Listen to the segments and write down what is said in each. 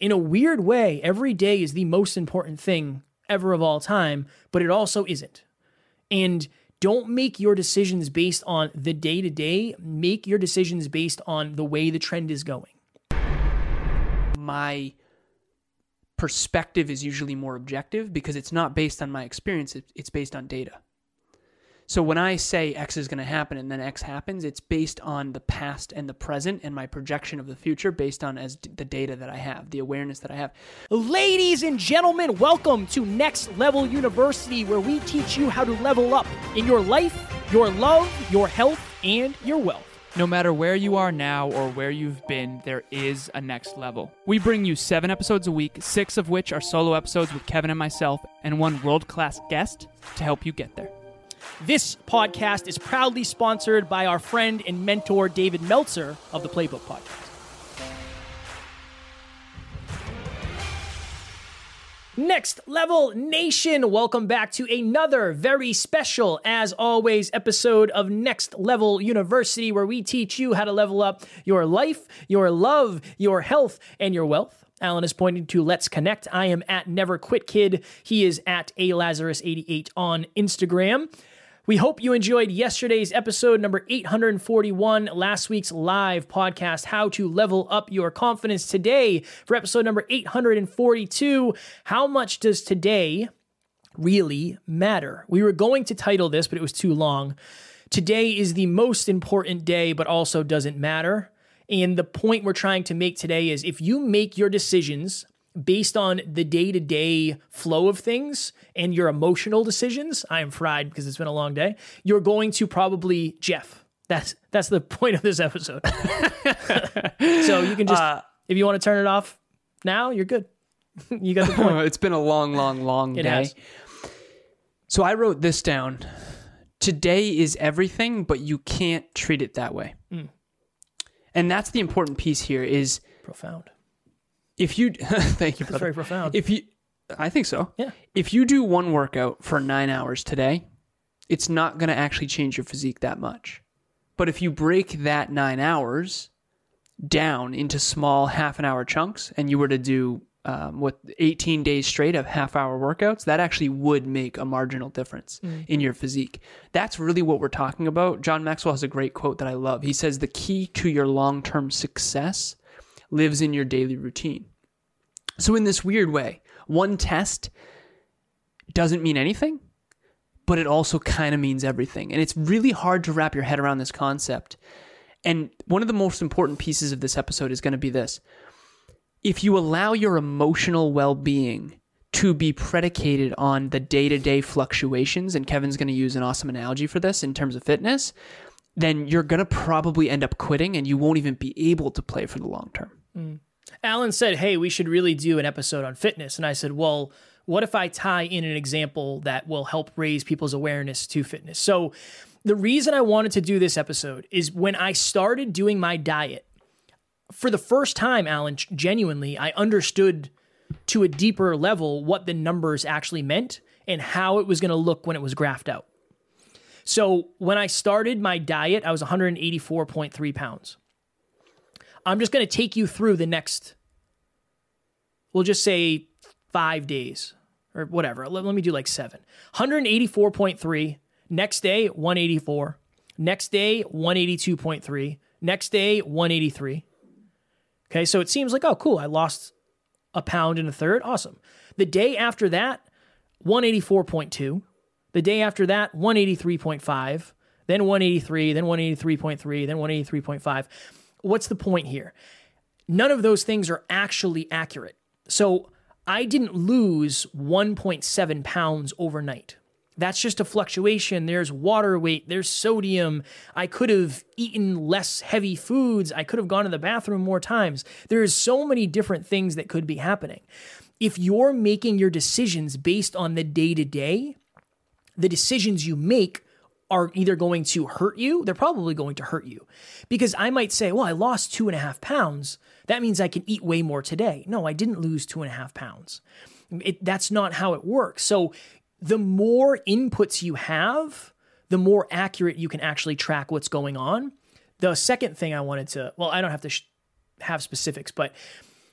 in a weird way, every day is the most important thing ever of all time, but it also isn't. And don't make your decisions based on the day to day, make your decisions based on the way the trend is going. My perspective is usually more objective because it's not based on my experience, it's based on data. So when I say X is going to happen and then X happens, it's based on the past and the present and my projection of the future based on as the data that I have, the awareness that I have. Ladies and gentlemen, welcome to Next Level University where we teach you how to level up in your life, your love, your health, and your wealth. No matter where you are now or where you've been, there is a next level. We bring you seven episodes a week, six of which are solo episodes with Kevin and myself, and one world class guest to help you get there. This podcast is proudly sponsored by our friend and mentor, David Meltzer of the Playbook Podcast. Next Level Nation, welcome back to another very special, as always, episode of Next Level University, where we teach you how to level up your life, your love, your health, and your wealth. Alan is pointing to Let's Connect. I am at Never Quit Kid. He is at A Lazaros88 on Instagram. We hope you enjoyed yesterday's episode number 841, last week's live podcast, How to Level Up Your Confidence. Today, for episode number 842, How Much Does Today Really Matter? We were going to title this, but it was too long. Today is the most important day, but also doesn't matter. And the point we're trying to make today is if you make your decisions based on the day to day flow of things and your emotional decisions, I am fried because it's been a long day. You're going to probably Jeff. That's that's the point of this episode. so you can just uh, if you want to turn it off now, you're good. you got the point. it's been a long, long, long it day. Has. So I wrote this down. Today is everything, but you can't treat it that way. Mm. And that's the important piece here is profound if you thank you, brother. That's very profound. If you, I think so. Yeah. If you do one workout for nine hours today, it's not going to actually change your physique that much. But if you break that nine hours down into small half an hour chunks, and you were to do um, what 18 days straight of half hour workouts, that actually would make a marginal difference mm. in your physique. That's really what we're talking about. John Maxwell has a great quote that I love. He says, The key to your long term success lives in your daily routine. So, in this weird way, one test doesn't mean anything, but it also kind of means everything. And it's really hard to wrap your head around this concept. And one of the most important pieces of this episode is going to be this if you allow your emotional well being to be predicated on the day to day fluctuations, and Kevin's going to use an awesome analogy for this in terms of fitness, then you're going to probably end up quitting and you won't even be able to play for the long term. Mm. Alan said, Hey, we should really do an episode on fitness. And I said, Well, what if I tie in an example that will help raise people's awareness to fitness? So, the reason I wanted to do this episode is when I started doing my diet, for the first time, Alan, genuinely, I understood to a deeper level what the numbers actually meant and how it was going to look when it was graphed out. So, when I started my diet, I was 184.3 pounds. I'm just going to take you through the next, we'll just say five days or whatever. Let, let me do like seven. 184.3. Next day, 184. Next day, 182.3. Next day, 183. Okay, so it seems like, oh, cool, I lost a pound and a third. Awesome. The day after that, 184.2. The day after that, 183.5. Then 183, then 183.3, then 183.5 what's the point here? None of those things are actually accurate. So I didn't lose 1.7 pounds overnight. That's just a fluctuation. There's water weight, there's sodium. I could have eaten less heavy foods. I could have gone to the bathroom more times. There's so many different things that could be happening. If you're making your decisions based on the day to day, the decisions you make are either going to hurt you, they're probably going to hurt you. Because I might say, well, I lost two and a half pounds. That means I can eat way more today. No, I didn't lose two and a half pounds. It, that's not how it works. So the more inputs you have, the more accurate you can actually track what's going on. The second thing I wanted to, well, I don't have to sh- have specifics, but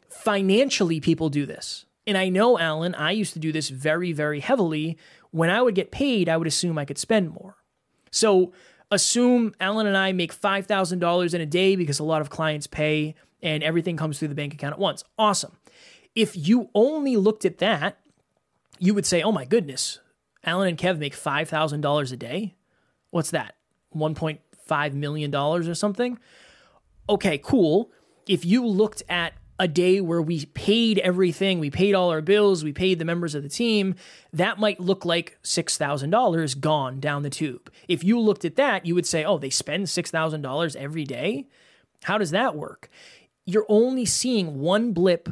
financially, people do this. And I know, Alan, I used to do this very, very heavily. When I would get paid, I would assume I could spend more. So assume Alan and I make $5,000 in a day because a lot of clients pay and everything comes through the bank account at once. Awesome. If you only looked at that, you would say, oh my goodness, Alan and Kev make $5,000 a day. What's that? $1.5 million or something? Okay, cool. If you looked at a day where we paid everything, we paid all our bills, we paid the members of the team, that might look like $6,000 gone down the tube. If you looked at that, you would say, oh, they spend $6,000 every day? How does that work? You're only seeing one blip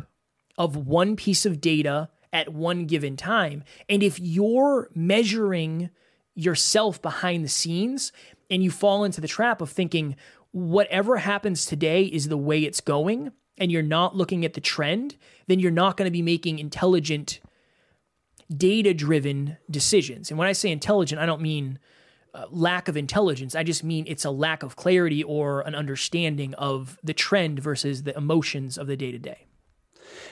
of one piece of data at one given time. And if you're measuring yourself behind the scenes and you fall into the trap of thinking, whatever happens today is the way it's going, and you're not looking at the trend, then you're not going to be making intelligent, data driven decisions. And when I say intelligent, I don't mean uh, lack of intelligence. I just mean it's a lack of clarity or an understanding of the trend versus the emotions of the day to day.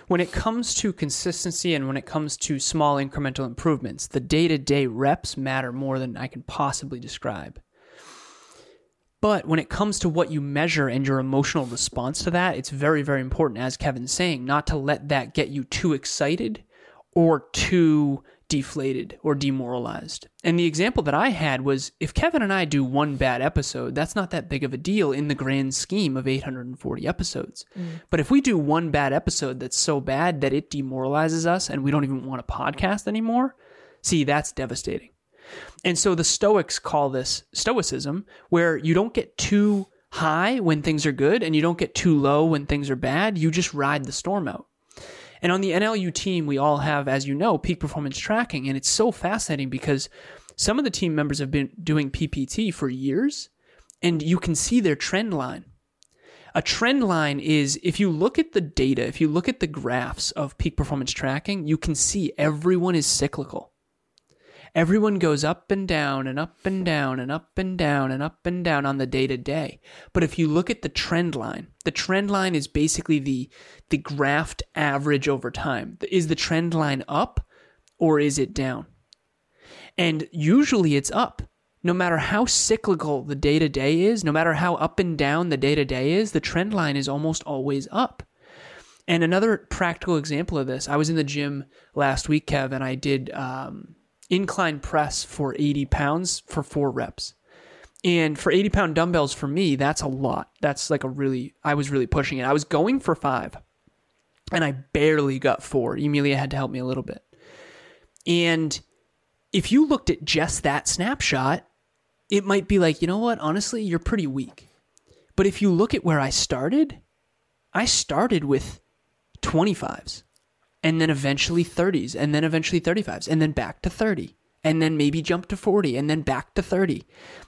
When it comes to consistency and when it comes to small incremental improvements, the day to day reps matter more than I can possibly describe. But when it comes to what you measure and your emotional response to that, it's very, very important, as Kevin's saying, not to let that get you too excited or too deflated or demoralized. And the example that I had was if Kevin and I do one bad episode, that's not that big of a deal in the grand scheme of 840 episodes. Mm. But if we do one bad episode that's so bad that it demoralizes us and we don't even want to podcast anymore, see, that's devastating. And so the Stoics call this Stoicism, where you don't get too high when things are good and you don't get too low when things are bad. You just ride the storm out. And on the NLU team, we all have, as you know, peak performance tracking. And it's so fascinating because some of the team members have been doing PPT for years and you can see their trend line. A trend line is if you look at the data, if you look at the graphs of peak performance tracking, you can see everyone is cyclical everyone goes up and down and up and down and up and down and up and down on the day to day. But if you look at the trend line, the trend line is basically the the graphed average over time. Is the trend line up or is it down? And usually it's up. No matter how cyclical the day to day is, no matter how up and down the day to day is, the trend line is almost always up. And another practical example of this, I was in the gym last week, Kev, and I did um, incline press for 80 pounds for four reps. And for 80 pound dumbbells for me, that's a lot. That's like a really, I was really pushing it. I was going for five and I barely got four. Emilia had to help me a little bit. And if you looked at just that snapshot, it might be like, you know what? Honestly, you're pretty weak. But if you look at where I started, I started with 25s and then eventually 30s and then eventually 35s and then back to 30 and then maybe jump to 40 and then back to 30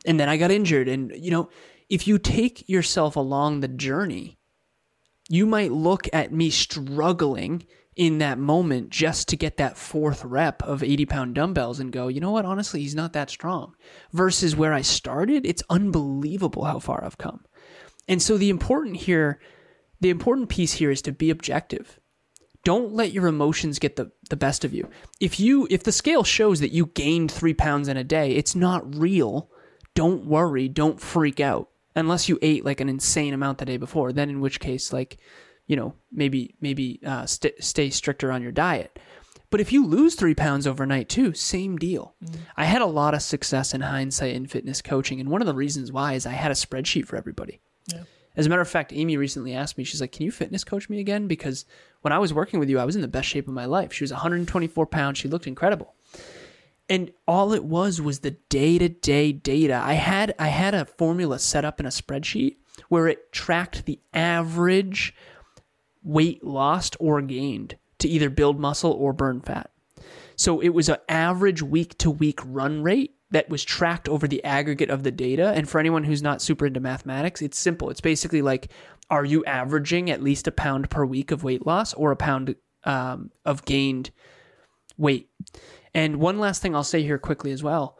and then I got injured and you know if you take yourself along the journey you might look at me struggling in that moment just to get that fourth rep of 80 pound dumbbells and go, you know what? Honestly, he's not that strong. Versus where I started, it's unbelievable how far I've come. And so the important here, the important piece here is to be objective don't let your emotions get the, the best of you. If you if the scale shows that you gained three pounds in a day, it's not real. Don't worry. Don't freak out. Unless you ate like an insane amount the day before, then in which case, like, you know, maybe maybe uh, st- stay stricter on your diet. But if you lose three pounds overnight too, same deal. Mm-hmm. I had a lot of success in hindsight in fitness coaching, and one of the reasons why is I had a spreadsheet for everybody. Yeah. As a matter of fact, Amy recently asked me, she's like, Can you fitness coach me again? Because when I was working with you, I was in the best shape of my life. She was 124 pounds. She looked incredible. And all it was was the day to day data. I had I had a formula set up in a spreadsheet where it tracked the average weight lost or gained to either build muscle or burn fat. So it was an average week to week run rate that was tracked over the aggregate of the data. And for anyone who's not super into mathematics, it's simple. It's basically like, are you averaging at least a pound per week of weight loss or a pound um, of gained weight? And one last thing I'll say here quickly as well.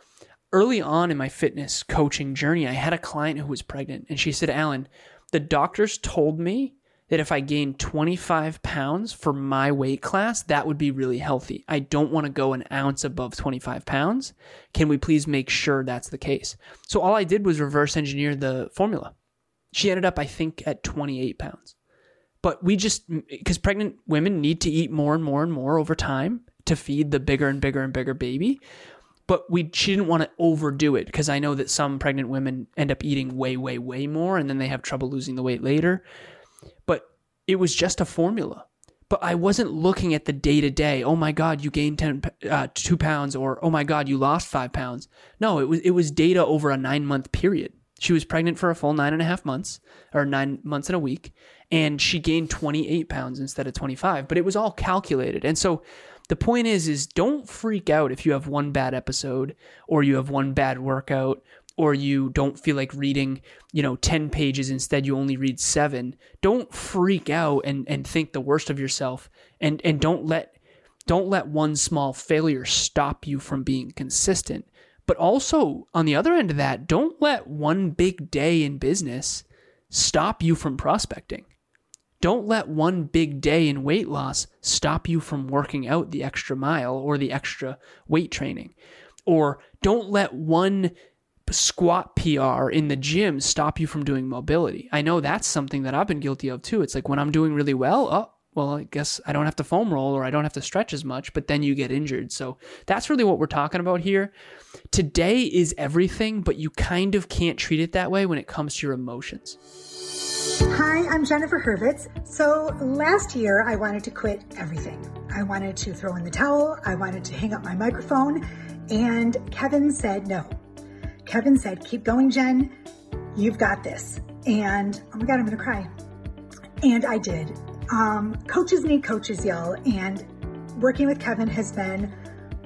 Early on in my fitness coaching journey, I had a client who was pregnant, and she said, Alan, the doctors told me that if I gained 25 pounds for my weight class, that would be really healthy. I don't want to go an ounce above 25 pounds. Can we please make sure that's the case? So all I did was reverse engineer the formula. She ended up, I think, at 28 pounds. But we just, because pregnant women need to eat more and more and more over time to feed the bigger and bigger and bigger baby. But we, she didn't want to overdo it because I know that some pregnant women end up eating way, way, way more and then they have trouble losing the weight later but it was just a formula. But I wasn't looking at the day to day. Oh my God, you gained 10, uh, two pounds, or oh my God, you lost five pounds. No, it was it was data over a nine month period. She was pregnant for a full nine and a half months, or nine months and a week, and she gained 28 pounds instead of 25. But it was all calculated. And so the point is, is don't freak out if you have one bad episode, or you have one bad workout, or you don't feel like reading, you know, 10 pages, instead you only read seven, don't freak out and, and think the worst of yourself and, and don't let don't let one small failure stop you from being consistent. But also on the other end of that, don't let one big day in business stop you from prospecting. Don't let one big day in weight loss stop you from working out the extra mile or the extra weight training. Or don't let one squat PR in the gym stop you from doing mobility. I know that's something that I've been guilty of too. It's like when I'm doing really well, oh, well, I guess I don't have to foam roll or I don't have to stretch as much, but then you get injured. So that's really what we're talking about here. Today is everything, but you kind of can't treat it that way when it comes to your emotions. Hi, I'm Jennifer Hurwitz. So last year I wanted to quit everything. I wanted to throw in the towel, I wanted to hang up my microphone, and Kevin said no. Kevin said, Keep going, Jen. You've got this. And oh my God, I'm going to cry. And I did. Um, coaches need coaches, y'all. And working with Kevin has been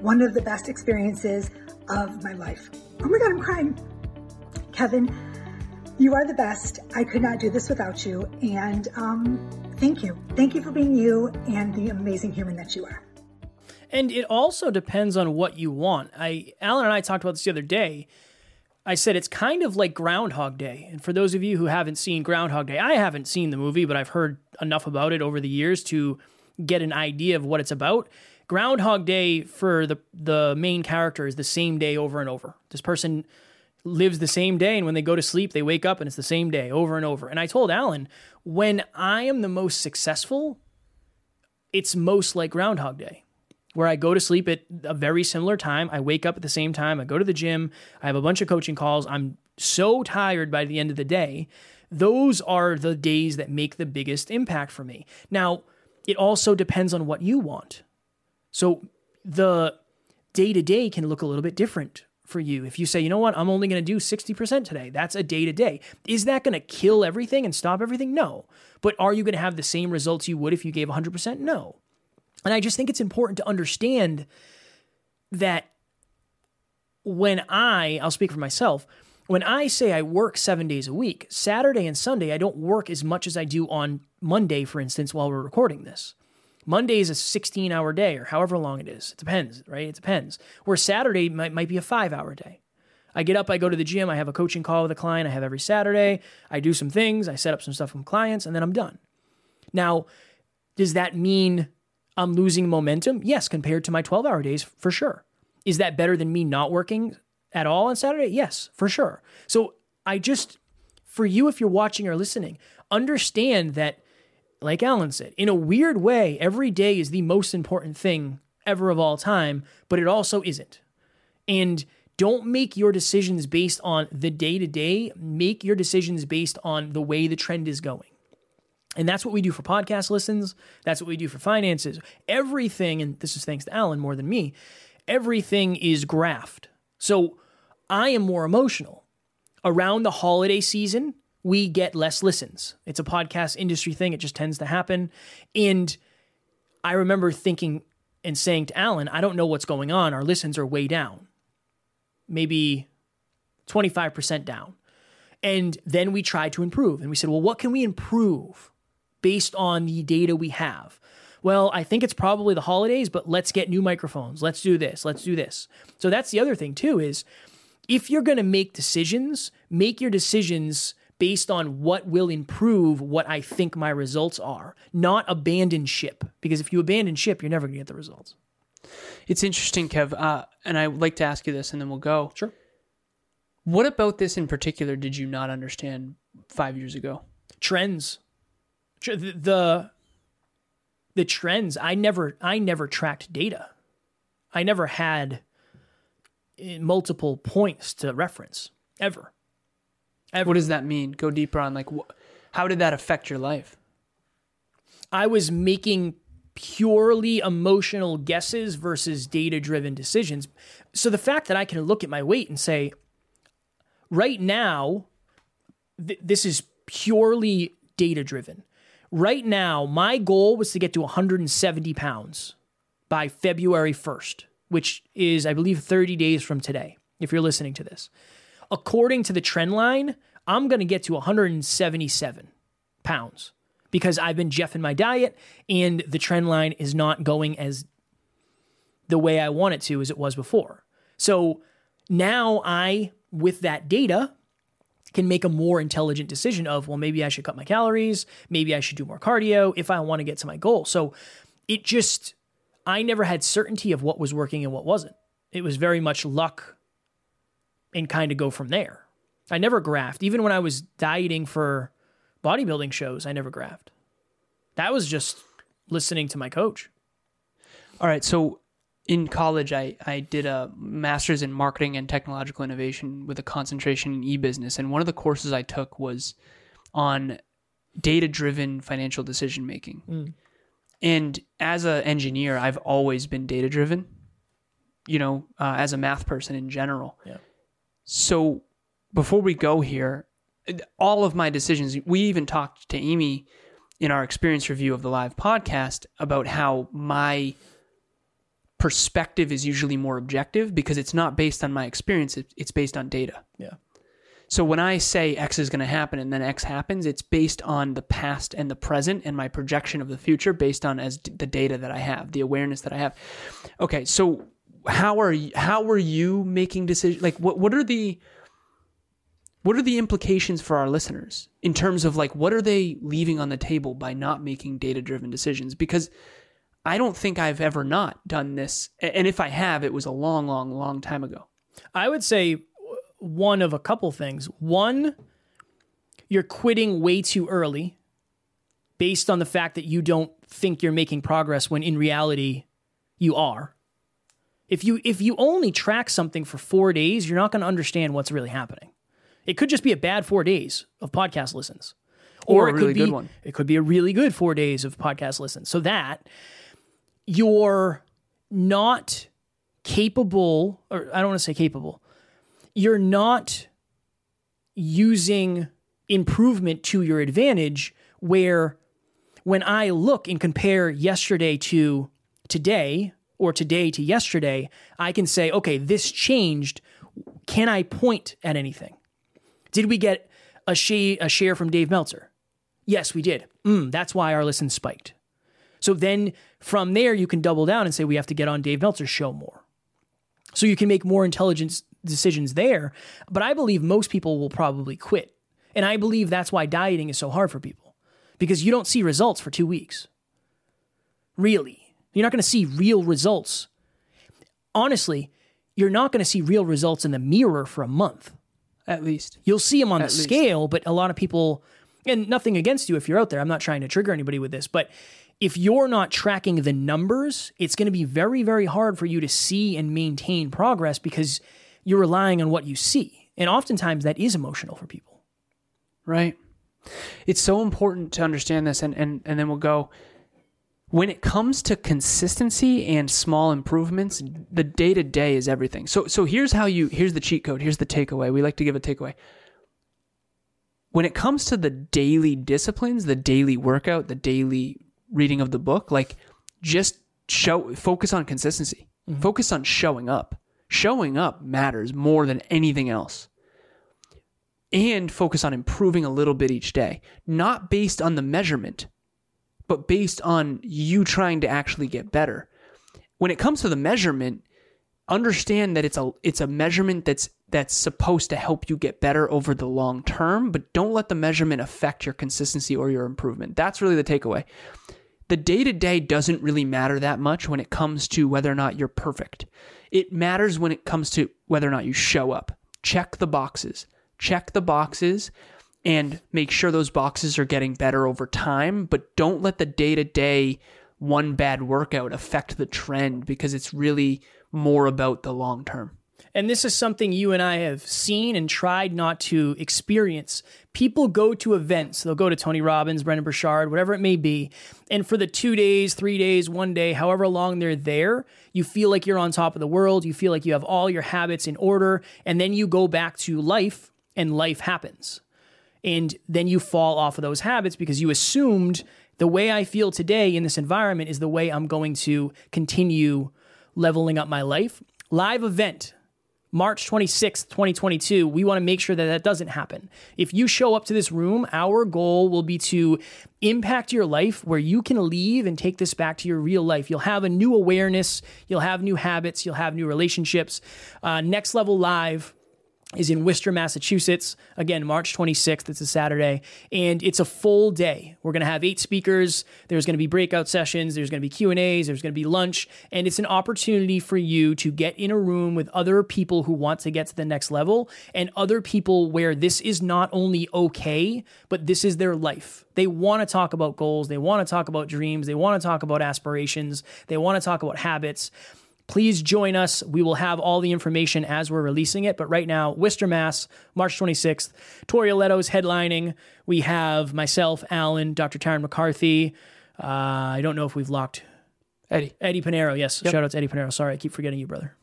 one of the best experiences of my life. Oh my God, I'm crying. Kevin, you are the best. I could not do this without you. And um, thank you. Thank you for being you and the amazing human that you are. And it also depends on what you want. I Alan and I talked about this the other day. I said it's kind of like Groundhog Day. And for those of you who haven't seen Groundhog Day, I haven't seen the movie, but I've heard enough about it over the years to get an idea of what it's about. Groundhog Day for the the main character is the same day over and over. This person lives the same day and when they go to sleep they wake up and it's the same day over and over. And I told Alan, when I am the most successful, it's most like Groundhog Day where I go to sleep at a very similar time. I wake up at the same time. I go to the gym. I have a bunch of coaching calls. I'm so tired by the end of the day. Those are the days that make the biggest impact for me. Now, it also depends on what you want. So the day to day can look a little bit different for you. If you say, you know what, I'm only going to do 60% today, that's a day to day. Is that going to kill everything and stop everything? No. But are you going to have the same results you would if you gave 100%? No. And I just think it's important to understand that when I, I'll speak for myself, when I say I work seven days a week, Saturday and Sunday, I don't work as much as I do on Monday, for instance, while we're recording this. Monday is a 16 hour day or however long it is. It depends, right? It depends. Where Saturday might, might be a five hour day. I get up, I go to the gym, I have a coaching call with a client I have every Saturday. I do some things, I set up some stuff from clients, and then I'm done. Now, does that mean I'm losing momentum? Yes, compared to my 12 hour days, for sure. Is that better than me not working at all on Saturday? Yes, for sure. So I just, for you, if you're watching or listening, understand that, like Alan said, in a weird way, every day is the most important thing ever of all time, but it also isn't. And don't make your decisions based on the day to day, make your decisions based on the way the trend is going. And that's what we do for podcast listens. That's what we do for finances. Everything, and this is thanks to Alan more than me, everything is graphed. So I am more emotional. Around the holiday season, we get less listens. It's a podcast industry thing, it just tends to happen. And I remember thinking and saying to Alan, I don't know what's going on. Our listens are way down, maybe 25% down. And then we tried to improve. And we said, well, what can we improve? Based on the data we have. Well, I think it's probably the holidays, but let's get new microphones. Let's do this. Let's do this. So that's the other thing too is if you're going to make decisions, make your decisions based on what will improve what I think my results are, not abandon ship. Because if you abandon ship, you're never going to get the results. It's interesting, Kev, uh, and I would like to ask you this, and then we'll go. Sure. What about this in particular did you not understand five years ago? Trends, Tr- the the, trends. I never I never tracked data. I never had eh, multiple points to reference ever. What does that mean? Go deeper on like wh- how did that affect your life? I was making purely emotional guesses versus data driven decisions. So the fact that I can look at my weight and say, right now, th- this is purely data driven. Right now, my goal was to get to 170 pounds by February 1st, which is, I believe, 30 days from today, if you're listening to this. According to the trend line, I'm going to get to 177 pounds because I've been jeffing my diet and the trend line is not going as the way I want it to as it was before. So now I, with that data, can make a more intelligent decision of, well, maybe I should cut my calories, maybe I should do more cardio if I want to get to my goal. So it just, I never had certainty of what was working and what wasn't. It was very much luck and kind of go from there. I never graphed. Even when I was dieting for bodybuilding shows, I never graphed. That was just listening to my coach. All right, so in college, I, I did a master's in marketing and technological innovation with a concentration in e-business, and one of the courses I took was on data-driven financial decision making. And as an engineer, I've always been data-driven. You know, uh, as a math person in general. Yeah. So before we go here, all of my decisions, we even talked to Amy in our experience review of the live podcast about how my perspective is usually more objective because it's not based on my experience, it's based on data. Yeah. So when I say X is going to happen and then X happens, it's based on the past and the present and my projection of the future based on as d- the data that I have, the awareness that I have. Okay, so how are you, how are you making decisions? Like what what are the what are the implications for our listeners in terms of like what are they leaving on the table by not making data driven decisions? Because I don't think I've ever not done this, and if I have, it was a long, long, long time ago. I would say one of a couple things. One, you're quitting way too early based on the fact that you don't think you're making progress when in reality you are. If you if you only track something for 4 days, you're not going to understand what's really happening. It could just be a bad 4 days of podcast listens. Or a it really could be good one. it could be a really good 4 days of podcast listens. So that you're not capable or I don't want to say capable you're not using improvement to your advantage where when I look and compare yesterday to today or today to yesterday, I can say, okay, this changed. Can I point at anything? Did we get a, a share from Dave Meltzer? Yes, we did. Mm, that's why our listen spiked. So then from there, you can double down and say, we have to get on Dave Meltzer's show more. So you can make more intelligent decisions there. But I believe most people will probably quit. And I believe that's why dieting is so hard for people because you don't see results for two weeks. Really. You're not going to see real results. Honestly, you're not going to see real results in the mirror for a month. At least. You'll see them on At the least. scale, but a lot of people, and nothing against you if you're out there. I'm not trying to trigger anybody with this, but if you're not tracking the numbers, it's going to be very, very hard for you to see and maintain progress because you're relying on what you see. And oftentimes that is emotional for people. Right. It's so important to understand this and, and, and then we'll go. When it comes to consistency and small improvements, the day to day is everything. So so here's how you here's the cheat code, here's the takeaway. We like to give a takeaway. When it comes to the daily disciplines, the daily workout, the daily reading of the book, like just show focus on consistency. Mm-hmm. Focus on showing up. Showing up matters more than anything else and focus on improving a little bit each day, not based on the measurement, but based on you trying to actually get better. When it comes to the measurement, understand that it's a it's a measurement that's that's supposed to help you get better over the long term, but don't let the measurement affect your consistency or your improvement. That's really the takeaway. The day to day doesn't really matter that much when it comes to whether or not you're perfect. It matters when it comes to whether or not you show up. Check the boxes. Check the boxes and make sure those boxes are getting better over time, but don't let the day to day one bad workout affect the trend because it's really more about the long term. And this is something you and I have seen and tried not to experience. People go to events, they'll go to Tony Robbins, Brendon Burchard, whatever it may be. And for the two days, three days, one day, however long they're there, you feel like you're on top of the world. You feel like you have all your habits in order. And then you go back to life and life happens. And then you fall off of those habits because you assumed the way I feel today in this environment is the way I'm going to continue leveling up my life. Live event, March 26th, 2022. We want to make sure that that doesn't happen. If you show up to this room, our goal will be to impact your life where you can leave and take this back to your real life. You'll have a new awareness, you'll have new habits, you'll have new relationships. Uh, Next Level Live is in Worcester, Massachusetts. Again, March 26th. It's a Saturday, and it's a full day. We're going to have eight speakers. There's going to be breakout sessions. There's going to be Q and A's. There's going to be lunch, and it's an opportunity for you to get in a room with other people who want to get to the next level, and other people where this is not only okay, but this is their life. They want to talk about goals. They want to talk about dreams. They want to talk about aspirations. They want to talk about habits please join us. We will have all the information as we're releasing it. But right now, Worcester, Mass, March 26th, Tori Aletto's headlining. We have myself, Alan, Dr. Taryn McCarthy. Uh, I don't know if we've locked Eddie. Eddie Pinero. Yes, Yep. shout out to Eddie Pinero. Sorry, I keep forgetting you, brother.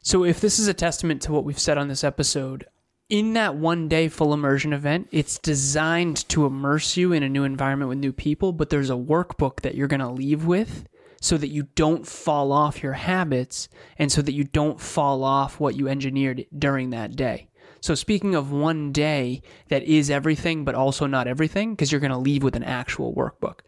So, if this is a testament to what we've said on this episode, in that one day full immersion event, it's designed to immerse you in a new environment with new people, but there's a workbook that you're going to leave with so that you don't fall off your habits and so that you don't fall off what you engineered during that day. So, speaking of one day that is everything, but also not everything, because you're going to leave with an actual workbook.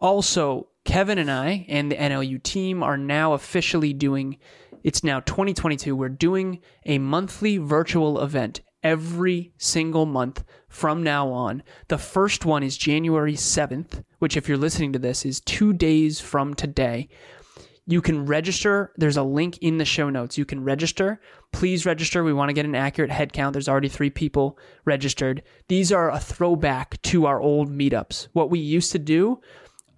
Also, Kevin and I and the NLU team are now officially doing it's now 2022. We're doing a monthly virtual event every single month from now on. The first one is January 7th, which, if you're listening to this, is two days from today. You can register. There's a link in the show notes. You can register. Please register. We want to get an accurate head count. There's already three people registered. These are a throwback to our old meetups. What we used to do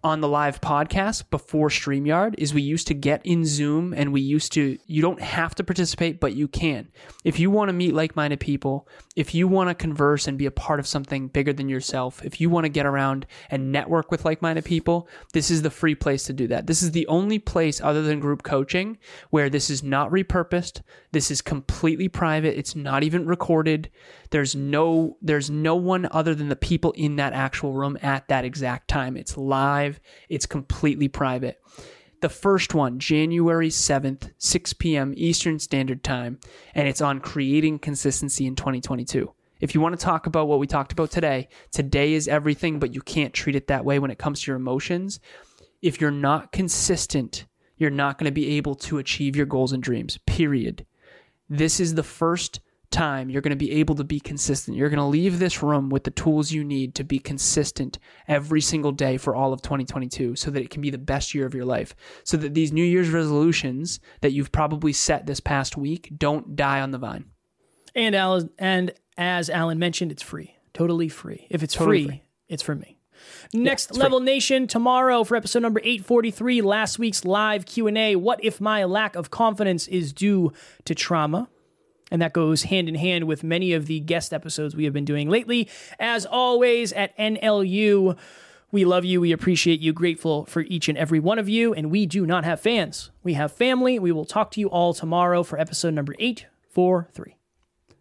on the live podcast before StreamYard is we used to get in Zoom and we used to, you don't have to participate, but you can. If you want to meet like minded people, if you want to converse and be a part of something bigger than yourself, if you want to get around and network with like minded people, this is the free place to do that. This is the only place other than group coaching where this is not repurposed. This is completely private. It's not even recorded. There's no there's no one other than the people in that actual room at that exact time. It's live. It's completely private. The first one, January 7th, 6 p.m. Eastern Standard Time, and it's on creating consistency in 2022. If you want to talk about what we talked about today, today is everything, but you can't treat it that way when it comes to your emotions. If you're not consistent, you're not going to be able to achieve your goals and dreams, period. This is the first time you're going to be able to be consistent. You're going to leave this room with the tools you need to be consistent every single day for all of 2022 so that it can be the best year of your life. So that these New Year's resolutions that you've probably set this past week don't die on the vine. And Alan, and as Alan mentioned, it's free, totally free. If it's Totally free, free. it's for me. Next it's level nation tomorrow for episode number 843 last week's live q&a what if my lack of confidence is due to trauma and that goes hand in hand with many of the guest episodes we have been doing lately. As always at nlu we love you. We appreciate you. Grateful for each and every one of you. And we do not have fans. We have family. We will talk to you all tomorrow for episode number 843